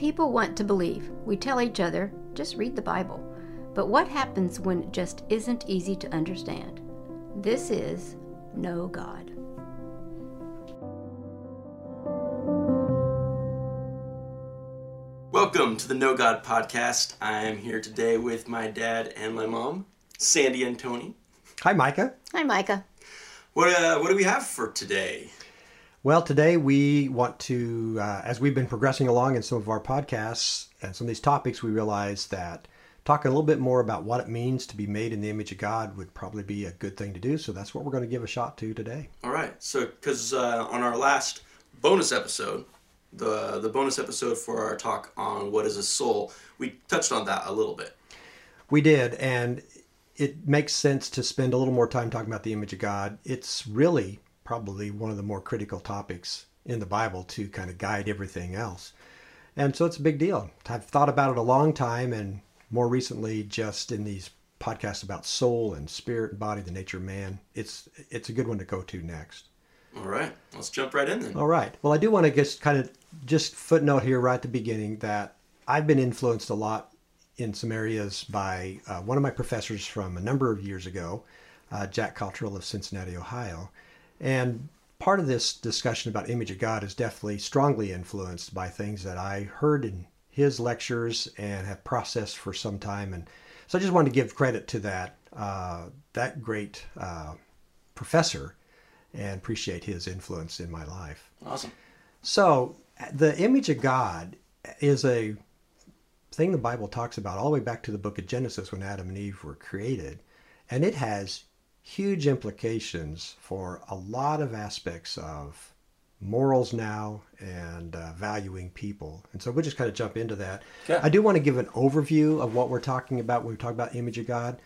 People want to believe. We tell each other, just read the Bible. But what happens when it just isn't easy to understand? This is Know God. Welcome to the Know God podcast. I am here today with my dad and my mom, Sandy and Tony. Hi, Micah. Hi, Micah. What uh, what do we have for today? Well, today we want to, uh, as we've been progressing along in some of our podcasts and some of these topics, we realize that talking a little bit more about what it means to be made in the image of God would probably be a good thing to do. So that's what we're going to give a shot to today. All right. So, because uh, on our last bonus episode, the the bonus episode for our talk on what is a soul, we touched on that a little bit. We did, and it makes sense to spend a little more time talking about the image of God. It's really probably one of the more critical topics in the Bible to kind of guide everything else. And so it's a big deal. I've thought about it a long time and more recently just in these podcasts about soul and spirit and body, the nature of man. It's it's a good one to go to next. All right. Let's jump right in then. All right. Well, I do want to just kind of just footnote here right at the beginning that I've been influenced a lot in some areas by uh, one of my professors from a number of years ago, uh, Jack Cottrell of Cincinnati, Ohio. And part of this discussion about image of God is definitely strongly influenced by things that I heard in his lectures and have processed for some time. And so I just wanted to give credit to that uh, that great uh, professor and appreciate his influence in my life. Awesome. So the image of God is a thing the Bible talks about all the way back to the book of Genesis when Adam and Eve were created. And it has huge implications for a lot of aspects of morals now and uh, valuing people. And so we'll just kind of jump into that. Okay. I do want to give an overview of what we're talking about when we talk about image of God.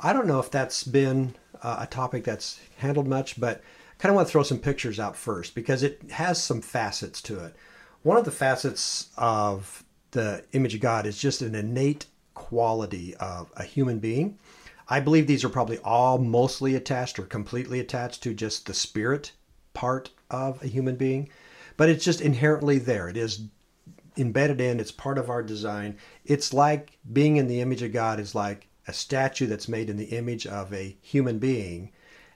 I don't know if that's been uh, a topic that's handled much, but I kind of want to throw some pictures out first because it has some facets to it. One of the facets of the image of God is just an innate quality of a human being. I believe these are probably all mostly attached or completely attached to just the spirit part of a human being, but it's just inherently there. It is embedded in, it's part of our design. It's like being in the image of God is like a statue that's made in the image of a human being,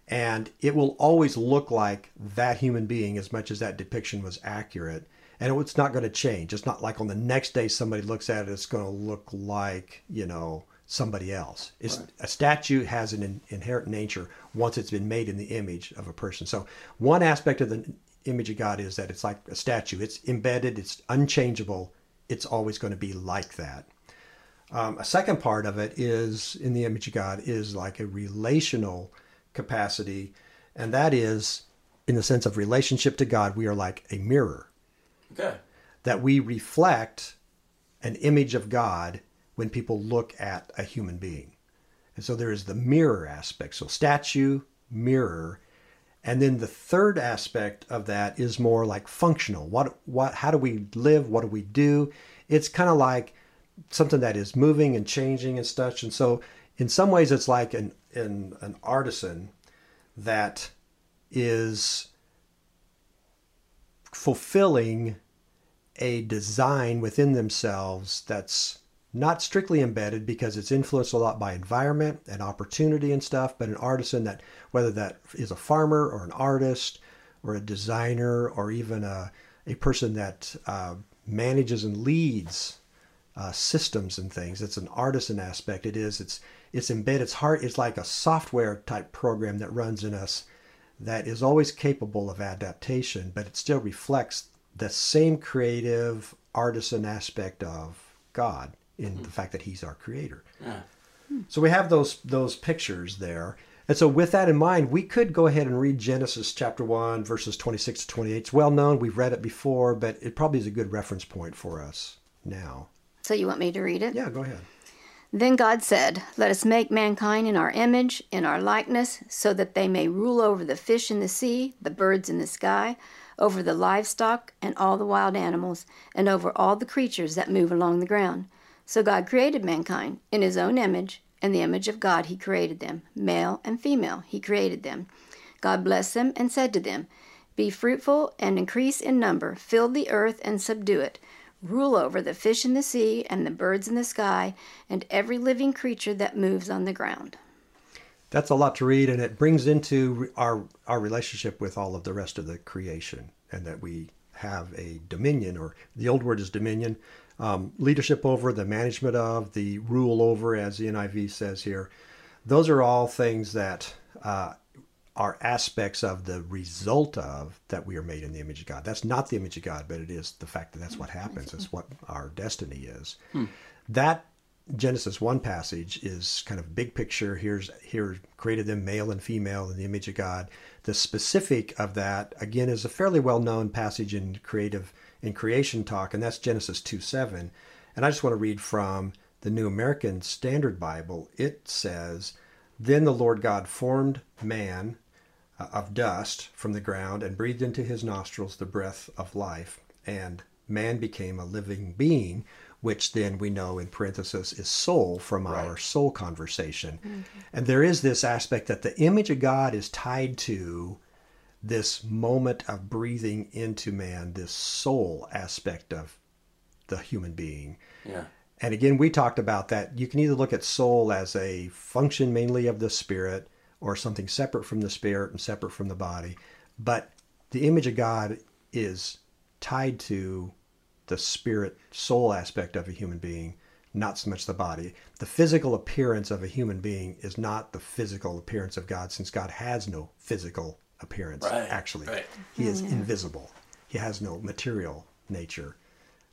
and it will always look like that human being as much as that depiction was accurate. And it's not going to change. It's not like on the next day somebody looks at it, it's going to look like, you know, somebody else. It's, Right. A statue has an in, inherent nature once it's been made in the image of a person. So one aspect of the image of God is that it's like a statue. It's embedded. It's unchangeable. It's always going to be like that. Um, a second part of it is in the image of God is like a relational capacity, and that is in the sense of relationship to God. We are like a mirror Okay. that we reflect an image of God when people look at a human being. And so there is the mirror aspect. So statue, mirror, and then the third aspect of that is more like functional. What what how do we live? What do we do? It's kind of like something that is moving and changing and such. And so in some ways it's like an an, an artisan that is fulfilling a design within themselves that's not strictly embedded because it's influenced a lot by environment and opportunity and stuff, but an artisan that, whether that is a farmer or an artist or a designer or even a, a person that uh, manages and leads uh, systems and things, it's an artisan aspect. It is, it's, it's embedded, it's hard, it's like a software type program that runs in us that is always capable of adaptation, but it still reflects the same creative artisan aspect of God in the hmm. fact that He's our creator. Yeah. So we have those those pictures there. And so with that in mind, we could go ahead and read Genesis chapter 1 verses 26 to 28. It's well known, we've read it before, but it probably is a good reference point for us now. So you want me to read it? Yeah, go ahead. Then God said, Let us make mankind in our image, in our likeness, so that they may rule over the fish in the sea, the birds in the sky, over the livestock and all the wild animals, and over all the creatures that move along the ground. So God created mankind in his own image. In the image of God he created them. Male and female he created them. God blessed them and said to them, Be fruitful and increase in number, fill the earth and subdue it. rule over the fish in the sea and the birds in the sky and every living creature that moves on the ground. That's a lot to read, and it brings into our our relationship with all of the rest of the creation, and that we have a dominion, or the old word is dominion, um, leadership over, the management of, the rule over, as the NIV says here. Those are all things that uh, are aspects of the result of that we are made in the image of God. That's not the image of God, but it is the fact that that's what happens. It's what our destiny is. Hmm. That Genesis one passage is kind of big picture. Here's here created them male and female in the image of God. The specific of that again is a fairly well known passage in creative in creation talk, and that's Genesis two seven. And I just want to read from the New American Standard Bible. It says, "Then the Lord God formed man uh, of dust from the ground and breathed into his nostrils the breath of life, and man became a living being, which then we know in parenthesis is soul from right. our soul conversation. Mm-hmm. And there is this aspect that the image of God is tied to this moment of breathing into man, this soul aspect of the human being. Yeah. And again, we talked about that. You can either look at soul as a function mainly of the spirit, or something separate from the spirit and separate from the body. But the image of God is tied to the spirit soul aspect of a human being, not so much the body. The physical appearance of a human being is not the physical appearance of God, since God has no physical appearance, right, actually. Right. He is invisible, He has no material nature.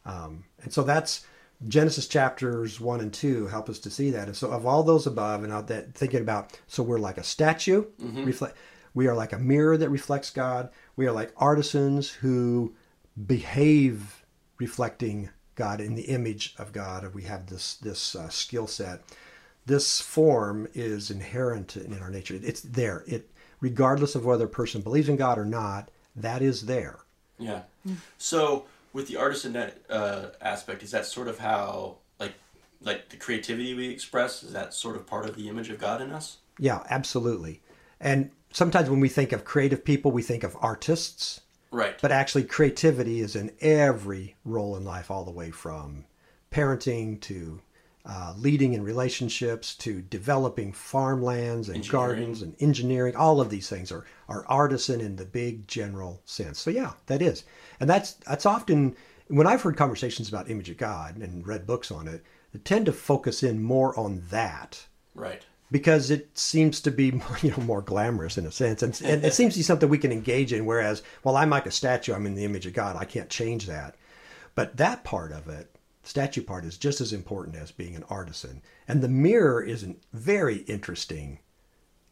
Um, and so that's Genesis chapters one and two help us to see that. And so, of all those above, and that thinking about, so we're like a statue, mm-hmm. reflect. We are like a mirror that reflects God. We are like artisans who behave reflecting God in the image of God. We have this this uh, skill set. This form is inherent in our nature. It's there. It regardless of whether a person believes in God or not. That is there. Yeah. So with the artisan uh, aspect, is that sort of how like like the creativity we express? Is that sort of part of the image of God in us? Yeah, absolutely. And sometimes when we think of creative people, we think of artists. Right. But actually, creativity is in every role in life, all the way from parenting to uh, leading in relationships to developing farmlands and gardens and engineering. All of these things are, are artisan in the big general sense. So yeah, that is. And that's that's often when I've heard conversations about image of God and read books on it, they tend to focus in more on that. Right. Because it seems to be you know more glamorous in a sense, and, and it seems to be something we can engage in. Whereas, well, I'm like a statue; I'm in the image of God. I can't change that. But that part of it, statue part, is just as important as being an artisan. And the mirror is a very interesting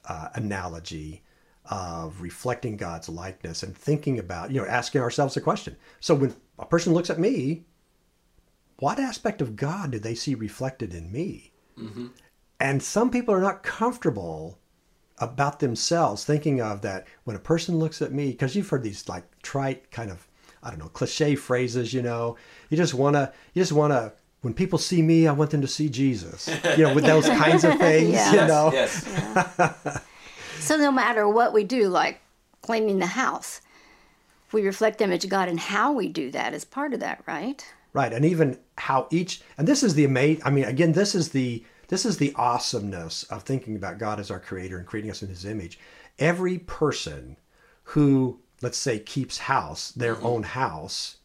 uh, analogy of reflecting God's likeness and thinking about, you know, asking ourselves a question. So when a person looks at me, what aspect of God do they see reflected in me? Mm-hmm. And some people are not comfortable about themselves thinking of that when a person looks at me, because you've heard these like trite kind of, I don't know, cliche phrases, you know, you just want to, you just want to, when people see me, I want them to see Jesus, you know, with those kinds of things, yes. you know. Yes. Yeah. So no matter what we do, like cleaning the house, we reflect the image of God, and how we do that is part of that, right? Right, and even how each and this is the amazing. I mean, again, this is the this is the awesomeness of thinking about God as our creator and creating us in His image. Every person who, let's say, keeps house, their mm-hmm. own house,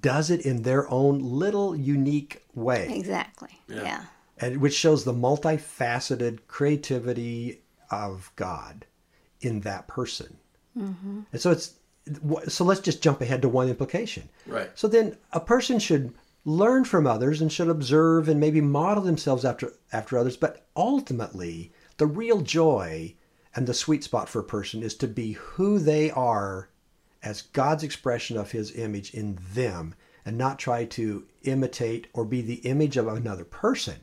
does it in their own little unique way. Exactly. Yeah. yeah. And which shows the multifaceted creativity of God in that person. Mm-hmm. And so it's so let's just jump ahead to one implication. Right. So then a person should learn from others and should observe and maybe model themselves after after others, but ultimately the real joy and the sweet spot for a person is to be who they are as God's expression of his image in them and not try to imitate or be the image of another person.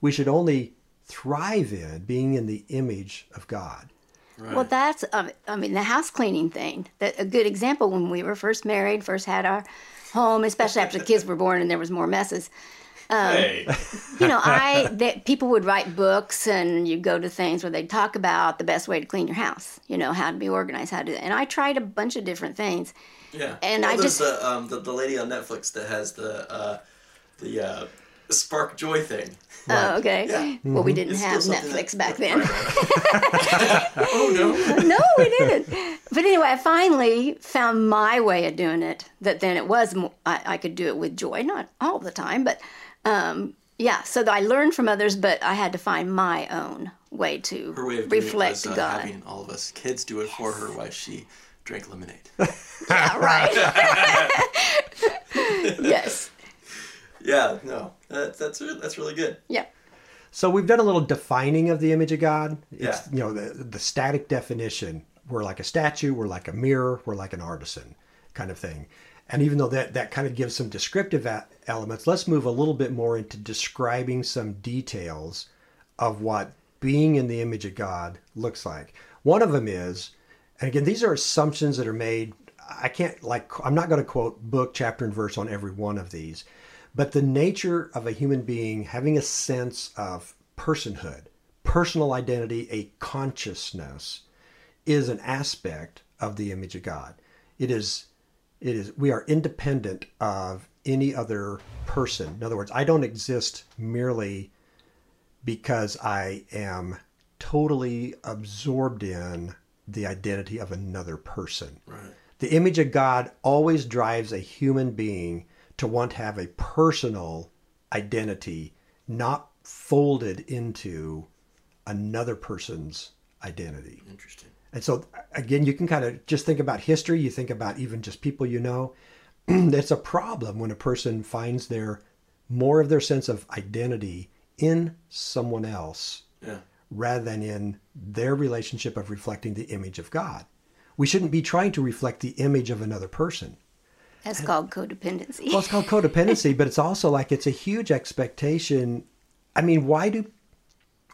We should only thrive in being in the image of God. Right. Well, that's um, I mean the house cleaning thing. That a good example when we were first married, first had our home, especially after the kids were born and there was more messes. hey. you know, I that people would write books, and you go to things where they talk about the best way to clean your house. You know, how to be organized, how to. And I tried a bunch of different things. Yeah. And well, I there's just- the, um, the the lady on Netflix that has the uh, the uh, Spark Joy thing. Oh, okay. Yeah. Well, we didn't It's have Netflix that- back then. oh no. no, we didn't. But anyway, I finally found my way of doing it. That then it was I, I could do it with joy, not all the time, but um, yeah. So I learned from others, but I had to find my own way to Her way of doing reflect it was uh, God. having all of us kids do it for her while she drank lemonade. Yeah, right. yes. yeah. No. That, that's that's really good. Yeah. So we've done a little defining of the image of God. It's Yeah. you know the the static definition. We're like a statue. We're like a mirror. We're like an artisan, kind of thing. And even though that that kind of gives some descriptive a- elements, let's move a little bit more into describing some details of what being in the image of God looks like. One of them is, and again, these are assumptions that are made. I can't like I'm not going to quote book, chapter, and verse on every one of these, but the nature of a human being having a sense of personhood, personal identity, a consciousness, is an aspect of the image of God. It is it is we are independent of any other person. In other words, I don't exist merely because I am totally absorbed in the identity of another person. Right. The image of God always drives a human being to want to have a personal identity, not folded into another person's identity. Interesting. And so, again, you can kind of just think about history. You think about even just people you know. it's a problem when a person finds their more of their sense of identity in someone else Yeah. rather than in their relationship of reflecting the image of God. We shouldn't be trying to reflect the image of another person. That's called codependency. Well, it's called codependency, but it's also like it's a huge expectation. I mean, why do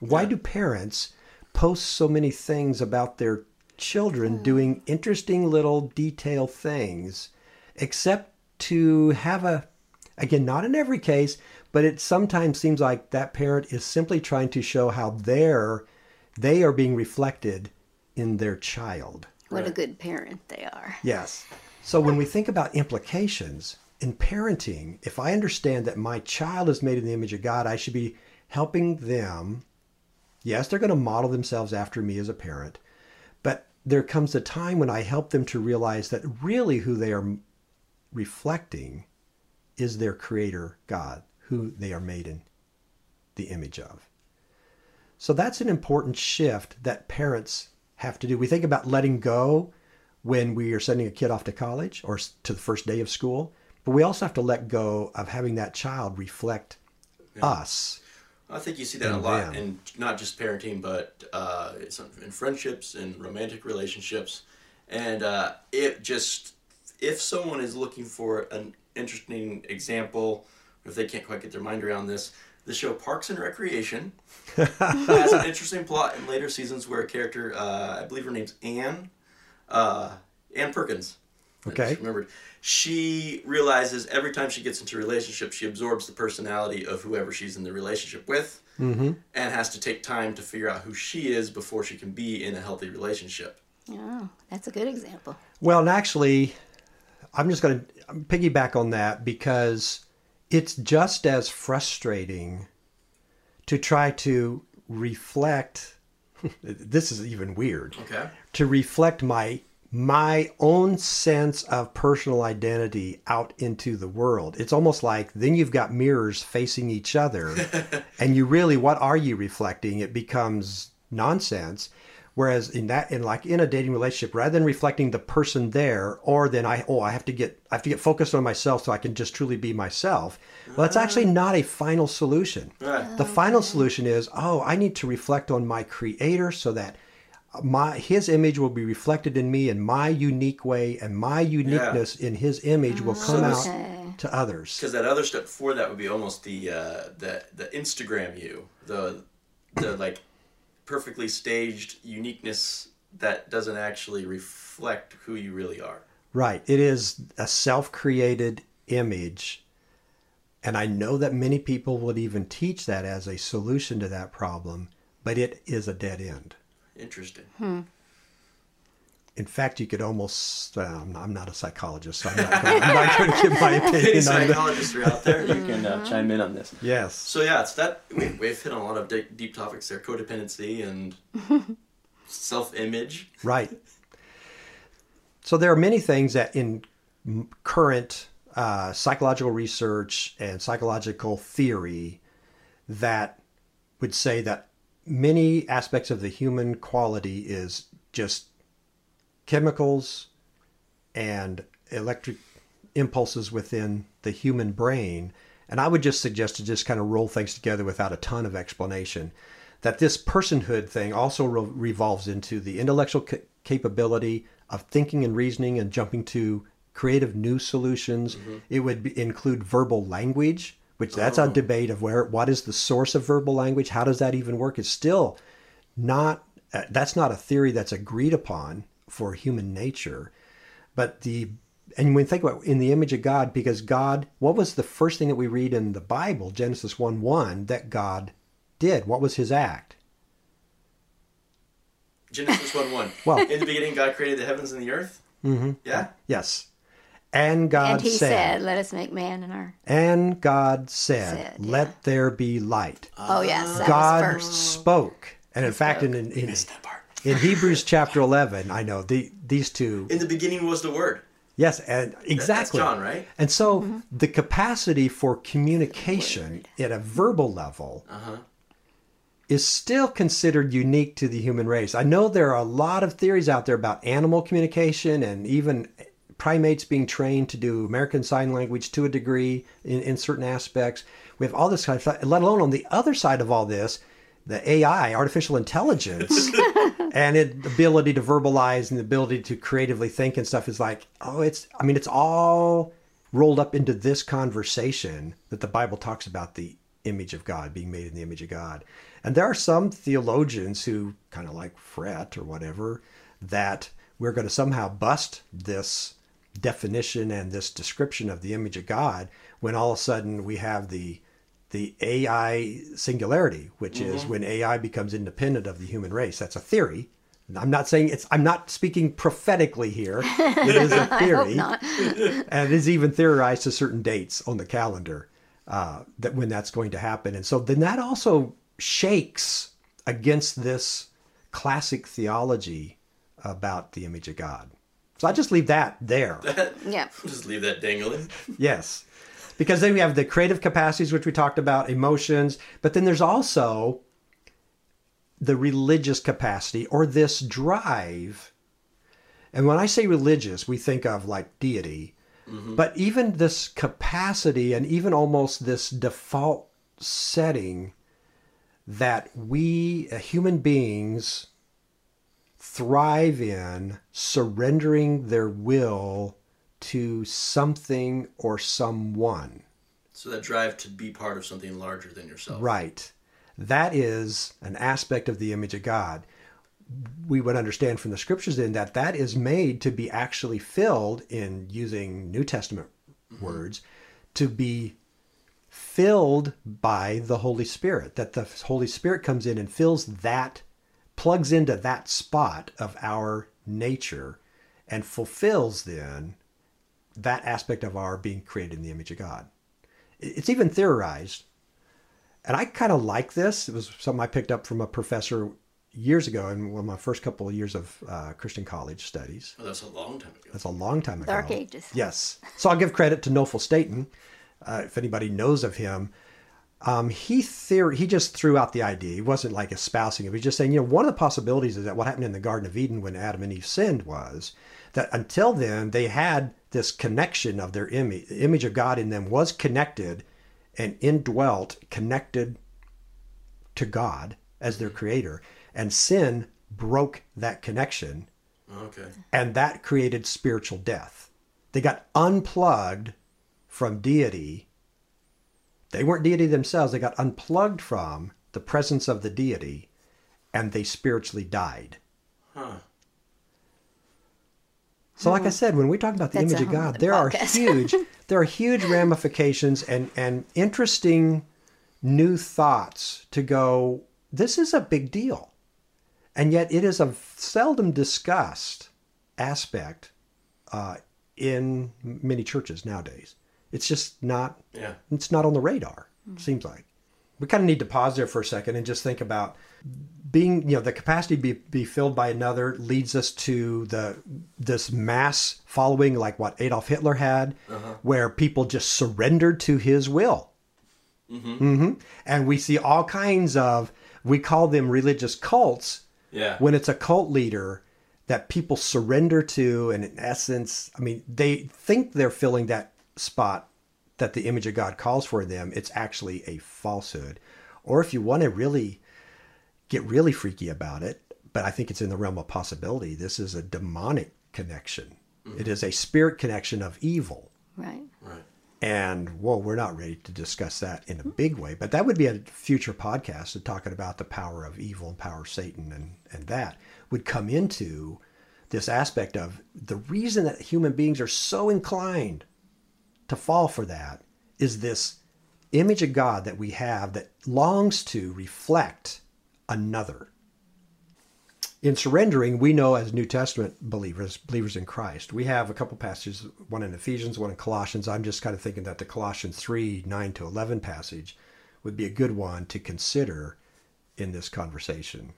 why Yeah. do parents post so many things about their children hmm. doing interesting little detail things, except to have a again, not in every case, but it sometimes seems like that parent is simply trying to show how they're they are being reflected in their child. what a good parent they are. Yes. So when we think about implications in parenting, if I understand that my child is made in the image of God, I should be helping them. Yes, they're going to model themselves after me as a parent, but there comes a time when I help them to realize that really who they are reflecting is their creator, God, who they are made in the image of. So that's an important shift that parents have to do. We think about letting go when we are sending a kid off to college or to the first day of school, but we also have to let go of having that child reflect us. I think you see that a lot them. in not just parenting, but uh, in friendships and romantic relationships. And uh, it just, if someone is looking for an interesting example, if they can't quite get their mind around this, the show Parks and Recreation has an interesting plot in later seasons where a character, uh, I believe her name's Anne, uh, Anne Perkins. Okay. just remembered. She realizes every time she gets into a relationship, she absorbs the personality of whoever she's in the relationship with, and has to take time to figure out who she is before she can be in a healthy relationship. Oh, that's a good example. Well, and actually, I'm just going to piggyback on that because it's just as frustrating to try to reflect. This is even weird. Okay. to reflect my my own sense of personal identity out into the world. It's almost like then you've got mirrors facing each other and you really what are you reflecting? It becomes nonsense. Whereas in that in like in a dating relationship, rather than reflecting the person there, or then I oh I have to get I have to get focused on myself so I can just truly be myself. Well, that's actually mm. not a final solution. Right. The final solution is, oh, I need to reflect on my creator so that uh, my his image will be reflected in me in my unique way and my uniqueness in his image will mm. come out to others. Because that other step before that would be almost the uh, the the Instagram you, the the like perfectly staged uniqueness that doesn't actually reflect who you really are. Right. It is a self-created image And I know that many people would even teach that as a solution to that problem, but it is a dead end. Interesting. Hmm. In fact, you could almost, well, I'm I'm not a psychologist, so I'm not going I'm not going to give my opinion on that. psychologists are out there? You can uh, chime in on this. Yes. So yeah, it's that we, we've hit on a lot of deep, deep topics there: codependency and self-image. Right. So there are many things that in current uh, psychological research and psychological theory that would say that many aspects of the human quality is just chemicals and electric impulses within the human brain. And I would just suggest to just kind of roll things together without a ton of explanation. That this personhood thing also re- revolves into the intellectual ca- capability of thinking and reasoning and jumping to creative new solutions. It would be, include verbal language, which that's a debate of where what is the source of verbal language? How does that even work? It's still not uh, that's not a theory that's agreed upon for human nature but the and when you think about in the image of god because god what was the first thing that we read in the bible genesis 1 1 that god did what was his act Genesis one one. Well- in the beginning, God created the heavens and the earth. Mm-hmm. Yeah. yes and god and he said, said, "Let us make man in our." and god said, Said, let there be light Oh yes, that god was first. spoke and in fact in, in, in, Missed that part. In hebrews chapter 11 i know the, these two In the beginning was the Word. Yes, and exactly. That's John, right? And so the capacity for communication at a verbal level Uh-huh. is still considered unique to the human race. I know there are a lot of theories out there about animal communication and even primates being trained to do American Sign Language to a degree in, in certain aspects. We have all this kind of stuff, let alone on the other side of all this, the AI, artificial intelligence, and it, ability to verbalize and the ability to creatively think and stuff is like, oh, it's, I mean, it's all rolled up into this conversation that the Bible talks about the image of God, being made in the image of God. And there are some theologians who kind of like fret or whatever that we're going to somehow bust this definition and this description of the image of God when all of a sudden we have the the AI singularity, which is when AI becomes independent of the human race. That's a theory. I'm not saying it's. I'm not speaking prophetically here. It is a I hope theory, not. and it is even theorized to certain dates on the calendar uh, that when that's going to happen. And so then that also shakes against this classic theology about the image of God. So I just leave that there. Yeah. Just leave that dangling. Yes. Because then we have the creative capacities, which we talked about, emotions, but then there's also the religious capacity or this drive. And when I say religious, we think of like deity, but even this capacity and even almost this default setting that we uh, human beings thrive in surrendering their will to something or someone. So that drive to be part of something larger than yourself. Right. That is an aspect of the image of God. We would understand from the scriptures then that that is made to be actually filled in using New Testament mm-hmm. words to be filled by the Holy Spirit. That the Holy Spirit comes in and fills that, plugs into that spot of our nature and fulfills then that aspect of our being created in the image of God. It's even theorized and I kind of like this. It was something I picked up from a professor years ago in one of my first couple of years of uh, Christian college studies. Oh, that's a long time ago. That's a long time ago. Dark ages. Yes. So I'll give credit to Knofel Staton, uh, if anybody knows of him. Um, he theory, he just threw out the idea. He wasn't like espousing it. He was just saying, you know, one of the possibilities is that what happened in the Garden of Eden when Adam and Eve sinned was that until then they had this connection of their image, the image of God in them was connected and indwelt, connected to God as their creator. And sin broke that connection Okay. and that created spiritual death. They got unplugged from deity. They weren't deity themselves, they got unplugged from the presence of the deity and they spiritually died. Huh. So, like I said, when we talk about the That's image of God, other there are huge, there are huge ramifications and and interesting new thoughts to go. This is a big deal, and yet it is a seldom discussed aspect uh, in many churches nowadays. It's just not. Yeah. It's not on the radar. Seems like we kind of need to pause there for a second and just think about being you know the capacity to be, be filled by another leads us to the this mass following like what adolf hitler had where people just surrendered to his will. Hmm and we see all kinds of we call them religious cults Yeah. when it's a cult leader that people surrender to and in essence i mean they think they're filling that spot that the image of god calls for them. It's actually a falsehood. Or if you want to really get really freaky about it but i think it's in the realm of possibility. This is a demonic connection. Mm-hmm. It is a spirit connection of evil. Right. Right. and well, we're not ready to discuss that in a hmm. big way, but that would be a future podcast to talking about the power of evil and power of Satan and, and that would come into this aspect of the reason that human beings are so inclined to fall for that is this image of God that we have that longs to reflect another in surrendering, we know as New Testament believers, believers in Christ, we have a couple passages, one in Ephesians, one in Colossians. I'm just kind of thinking that the Colossians 3 9 to 11 passage would be a good one to consider in this conversation.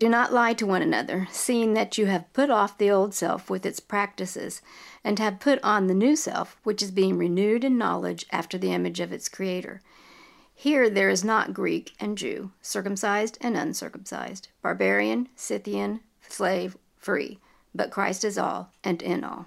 Do not lie to one another, seeing that you have put off the old self with its practices, and have put on the new self, which is being renewed in knowledge after the image of its Creator. Here there is not Greek and Jew, circumcised and uncircumcised, barbarian, Scythian, slave, free, but Christ is all and in all.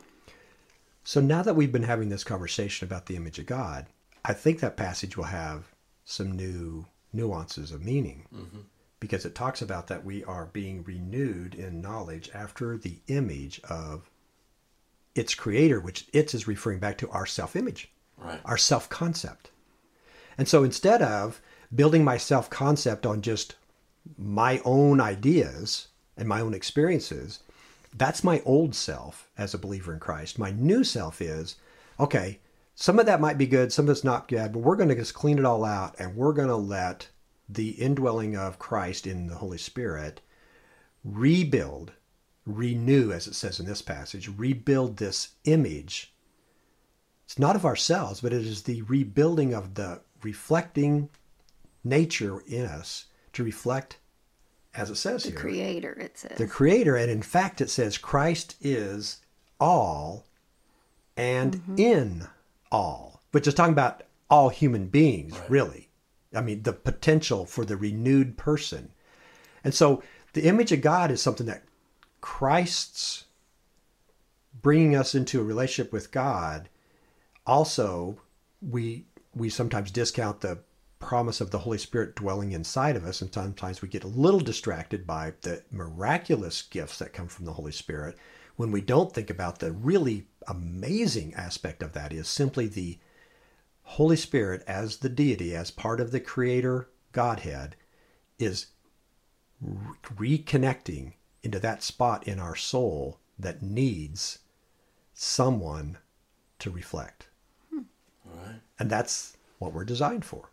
So now that we've been having this conversation about the image of God, I think that passage will have some new nuances of meaning mm-hmm. because it talks about that we are being renewed in knowledge after the image of its creator, which its is referring back to our self image, Right. our self concept. And so instead of building my self concept on just my own ideas and my own experiences, that's my old self as a believer in Christ. My new self is okay, some of that might be good, some of it's not good, but we're going to just clean it all out and we're going to let the indwelling of Christ in the Holy Spirit rebuild, renew, as it says in this passage, rebuild this image. It's not of ourselves, but it is the rebuilding of the reflecting nature in us to reflect, as it says here The here, Creator, it says. the creator and in fact it says christ is all and mm-hmm. in all. Which is talking about all human beings really. I mean the potential for the renewed person. And so the image of god is something that christ's bringing us into a relationship with god. Also we we sometimes discount the promise of the holy spirit dwelling inside of us and sometimes we get a little distracted by the miraculous gifts that come from the holy spirit when we don't think about the really amazing aspect of that is simply the holy spirit as the deity as part of the creator godhead is re- reconnecting into that spot in our soul that needs someone to reflect hmm. All right. And that's what we're designed for.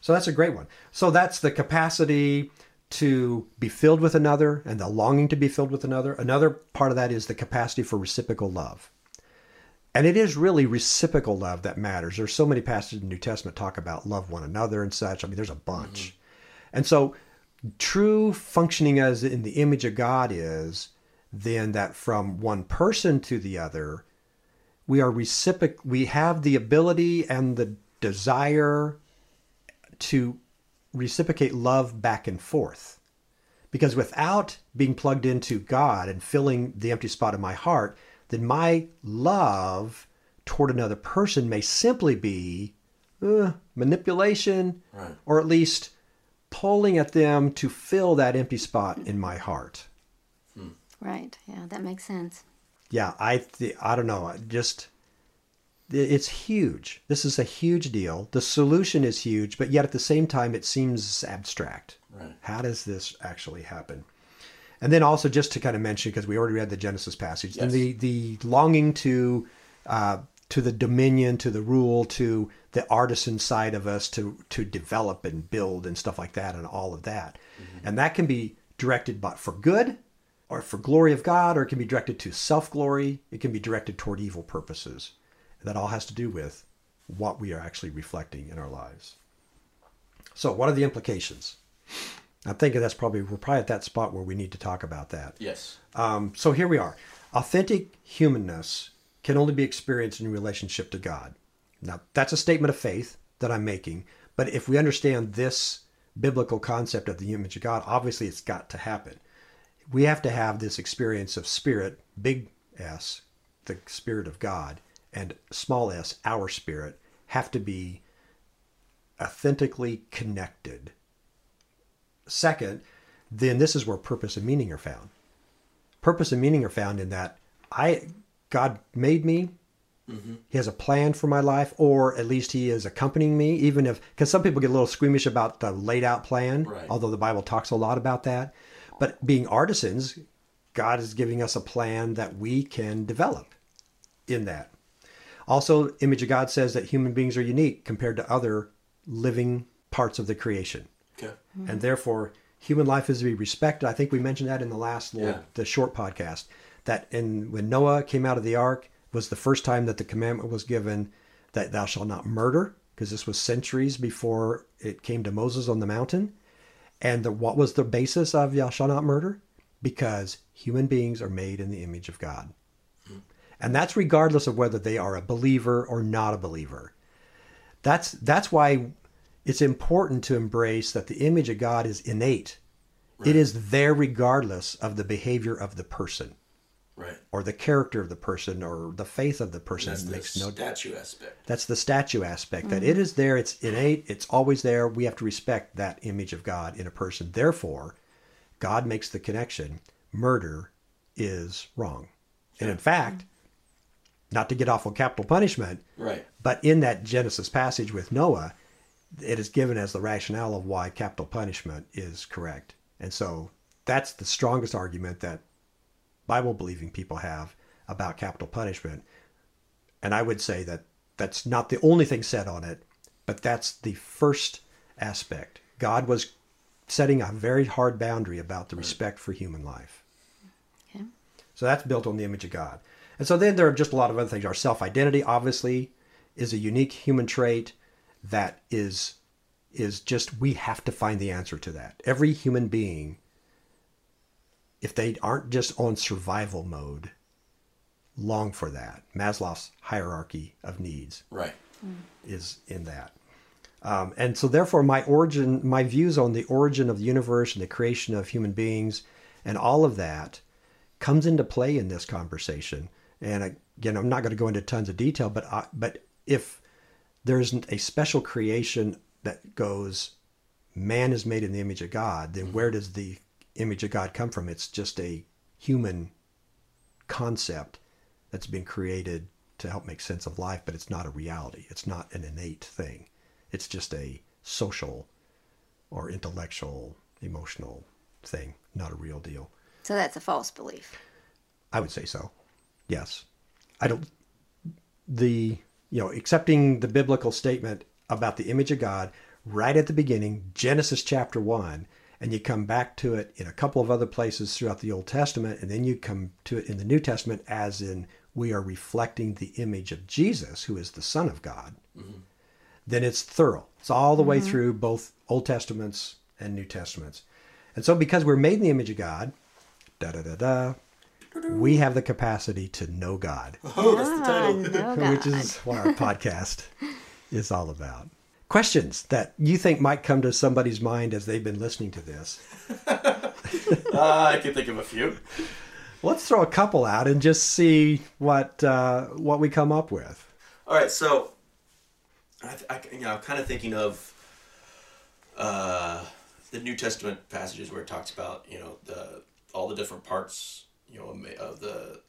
So that's a great one. So that's the capacity to be filled with another and the longing to be filled with another. Another part of that is the capacity for reciprocal love. And it is really reciprocal love that matters. There's so many passages in the New Testament talk about love one another and such. I mean, there's a bunch. Mm-hmm. And so true functioning as in the image of God is then that from one person to the other, we are reciproc we have the ability and the desire to reciprocate love back and forth because without being plugged into god and filling the empty spot in my heart then my love toward another person may simply be uh, manipulation Right. or at least pulling at them to fill that empty spot in my heart Right. Yeah, that makes sense. Yeah i th- i don't know just it's huge this is a huge deal the solution is huge but yet at the same time it seems abstract Right. how does this actually happen and then also just to kind of mention because we already read the genesis passage Yes. the the longing to uh, to the dominion, to the rule, to the artisan side of us to to develop and build and stuff like that and all of that. And that can be directed but for good or for glory of God or it can be directed to self-glory, it can be directed toward evil purposes. That all has to do with what we are actually reflecting in our lives. So, what are the implications? I'm thinking that's probably we're probably at that spot where we need to talk about that. Yes. Um, so here we are. Authentic humanness can only be experienced in relationship to God. Now, that's a statement of faith that I'm making. But if we understand this biblical concept of the image of God, obviously it's got to happen. We have to have this experience of spirit, big S, the spirit of God, and small s, our spirit, have to be authentically connected. Second, then this is where purpose and meaning are found purpose and meaning are found in that I God made me. Mm-hmm. He has a plan for my life, or at least He is accompanying me. Even if, because some people get a little squeamish about the laid out plan, Right. although the Bible talks a lot about that. But being artisans, God is giving us a plan that we can develop in that. Also, Image of God says that human beings are unique compared to other living parts of the creation Okay. and therefore human life is to be respected. I think we mentioned that in the last little, Yeah. the short podcast that in when Noah came out of the ark was the first time that the commandment was given that thou shalt not murder because this was centuries before it came to Moses on the mountain. And the, what was the basis of thou shalt not murder? Because human beings are made in the image of God. And that's regardless of whether they are a believer or not a believer. That's that's why it's important to embrace that the image of God is innate. It is there regardless of the behavior of the person Right. or the character of the person or the faith of the person. That's It the makes no statue aspect. that's the statue aspect that mm-hmm. it is there it's innate it's always there we have to respect that image of god in a person therefore god makes the connection murder is wrong and in fact not to get off on capital punishment Right. but in that genesis passage with noah it is given as the rationale of why capital punishment is correct and so that's the strongest argument that bible believing people have about capital punishment and I would say that that's not the only thing said on it, but that's the first aspect. God was setting a very hard boundary about the respect for human life. Okay. So that's built on the image of God. And so then there are just a lot of other things. Our self identity, obviously, is a unique human trait that is is just we have to find the answer to that. Every human being, if they aren't just on survival mode, long for that. Maslow's hierarchy of needs Right. is in that. Um, and so, therefore, my origin, my views on the origin of the universe and the creation of human beings and all of that comes into play in this conversation. And again, I'm not going to go into tons of detail, but I, but if there isn't a special creation that goes, man is made in the image of God, then where does the image of God come from? It's just a human concept that's been created to help make sense of life, but it's not a reality. It's not an innate thing. It's just a social or intellectual, emotional thing, not a real deal. So that's a false belief. I would say so. Yes. I don't the you know, accepting the biblical statement about the image of God right at the beginning, Genesis chapter 1, and you come back to it in a couple of other places throughout the Old Testament, and then you come to it in the New Testament as in we are reflecting the image of Jesus, who is the Son of God, mm-hmm. then it's thorough. It's all the way through both Old Testaments and New Testaments. And so because we're made in the image of God, da da da da, we have the capacity to know God, Oh, that's the title. no which is what our podcast is all about. Questions that you think might come to somebody's mind as they've been listening to this. Uh, I can think of a few. Let's throw a couple out and just see what uh, what we come up with. All right, so I, I you know, kind of thinking of uh, the New Testament passages where it talks about you know the all the different parts you know of the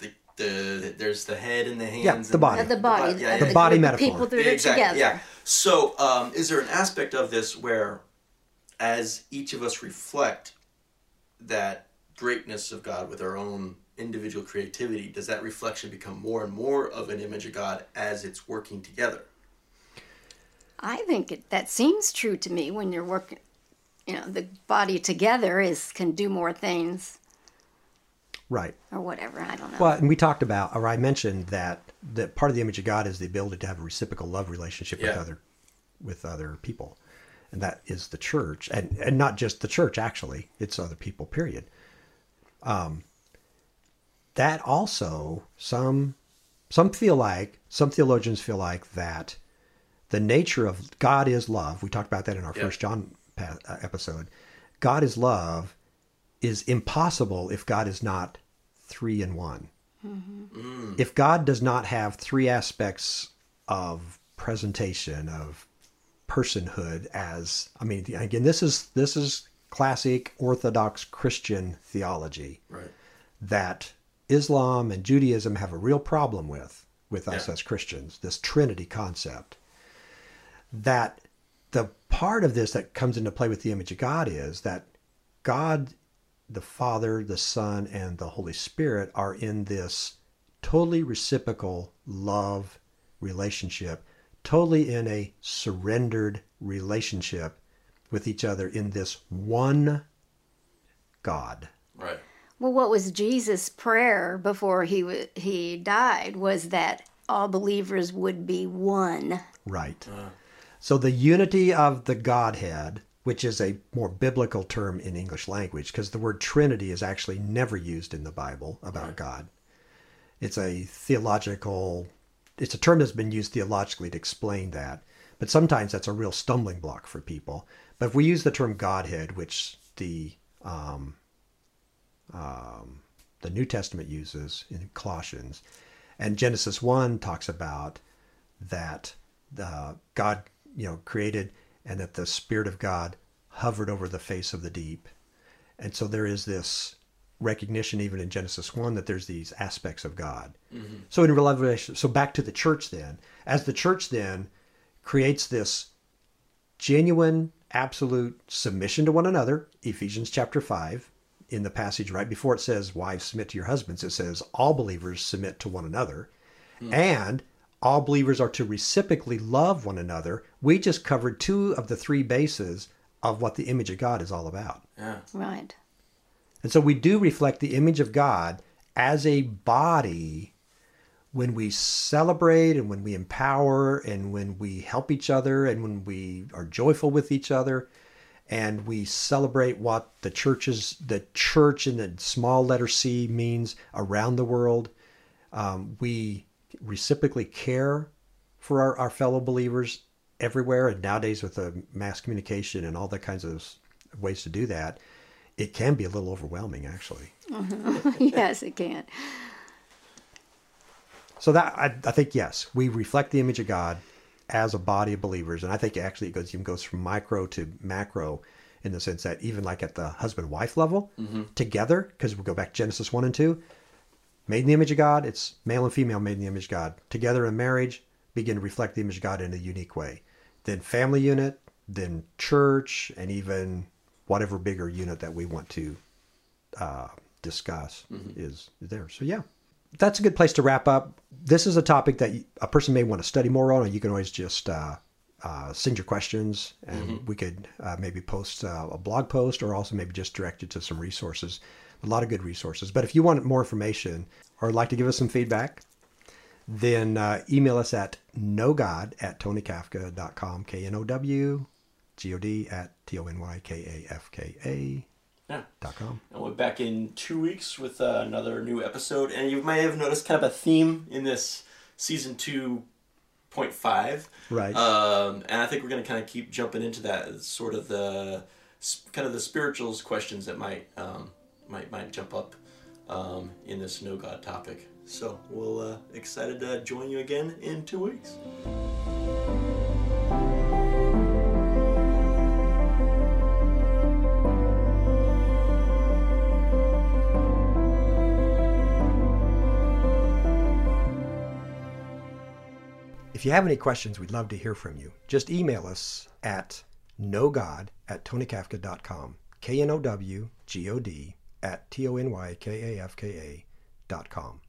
the, the there's the head and the hands. Yeah, the body. Of the body, yeah, yeah, The body metaphor. People that are exactly, together. Yeah. So, um, is there an aspect of this where, as each of us reflect that greatness of God with our own individual creativity, does that reflection become more and more of an image of God as it's working together? I think it, that seems true to me when you're working, you know, the body together is can do more things Right. or whatever. I don't know. Well, and we talked about, or I mentioned that that part of the image of God is the ability to have a reciprocal love relationship with other with other people, and that is the church, and and not just the church. Actually, it's other people. Period. Um, that also some some feel like some theologians feel like that the nature of God is love. We talked about that in our Yeah. first John uh, episode. God is love is impossible if God is not three in one. Mm-hmm. If God does not have three aspects of presentation of personhood as I mean again this is this is classic orthodox Christian theology Right. that Islam and Judaism have a real problem with with us Yeah. as Christians, this Trinity concept. That the part of this that comes into play with the image of God is that God, the Father, the Son, and the Holy Spirit are in this totally reciprocal love relationship, totally in a surrendered relationship with each other in this one God. Right. well, what was Jesus' prayer before he wa he died was that all believers would be one. Right. Uh. So the unity of the Godhead, which is a more biblical term in English language, because the word Trinity is actually never used in the Bible about Right. God. It's a theological, it's a term that's been used theologically to explain that. But sometimes that's a real stumbling block for people. But if we use the term Godhead, which the um, um, the New Testament uses in Colossians, and Genesis one talks about that uh, God, you know, created, and that the Spirit of God hovered over the face of the deep, and so there is this recognition, even in Genesis one, that there's these aspects of God. Mm-hmm. So in Revelation, so back to the church then, as the church then creates this genuine, absolute submission to one another, Ephesians chapter 5, in the passage right before it says, Wives, submit to your husbands, it says, All believers submit to one another. Hmm. And all believers are to reciprocally love one another. We just covered two of the three bases of what the image of God is all about. Yeah. Right. And so we do reflect the image of God as a body when we celebrate and when we empower and when we help each other and when we are joyful with each other and we celebrate what the churches the church in the small letter c means around the world um, we reciprocally care for our, our fellow believers everywhere and nowadays with the mass communication and all the kinds of ways to do that it can be a little overwhelming actually yes, it can. So that I, I think yes, we reflect the image of God as a body of believers, and I think actually it goes even goes from micro to macro in the sense that even like at the husband wife level mm-hmm. together, because we go back to Genesis one and two, made in the image of God, it's male and female made in the image of God together in marriage, begin to reflect the image of God in a unique way. Then family unit, then church, and even whatever bigger unit that we want to uh, discuss is there. So yeah, that's a good place to wrap up. This is a topic that a person may want to study more on, or you can always just uh, uh, send your questions, and we could uh, maybe post uh, a blog post, or also maybe just direct you to some resources. A lot of good resources. But if you want more information or like to give us some feedback, then uh, email us at knowgod at tonykafka.com, K N O W G O D at T O N Y K A F K A Yeah. dot com. And we're back in two weeks with uh, another new episode. And you may have noticed kind of a theme in this season two point five. Right. Um, and I think we're going to kind of keep jumping into that. It's sort of the kind of the spirituals questions that might um, might might jump up um, in this Know God topic. So we'll uh, excited to join you again in two weeks. If you have any questions, we'd love to hear from you. Just email us at knowgod at tonykafka.com. K N O W G O D at T O N Y K A F K A dot com.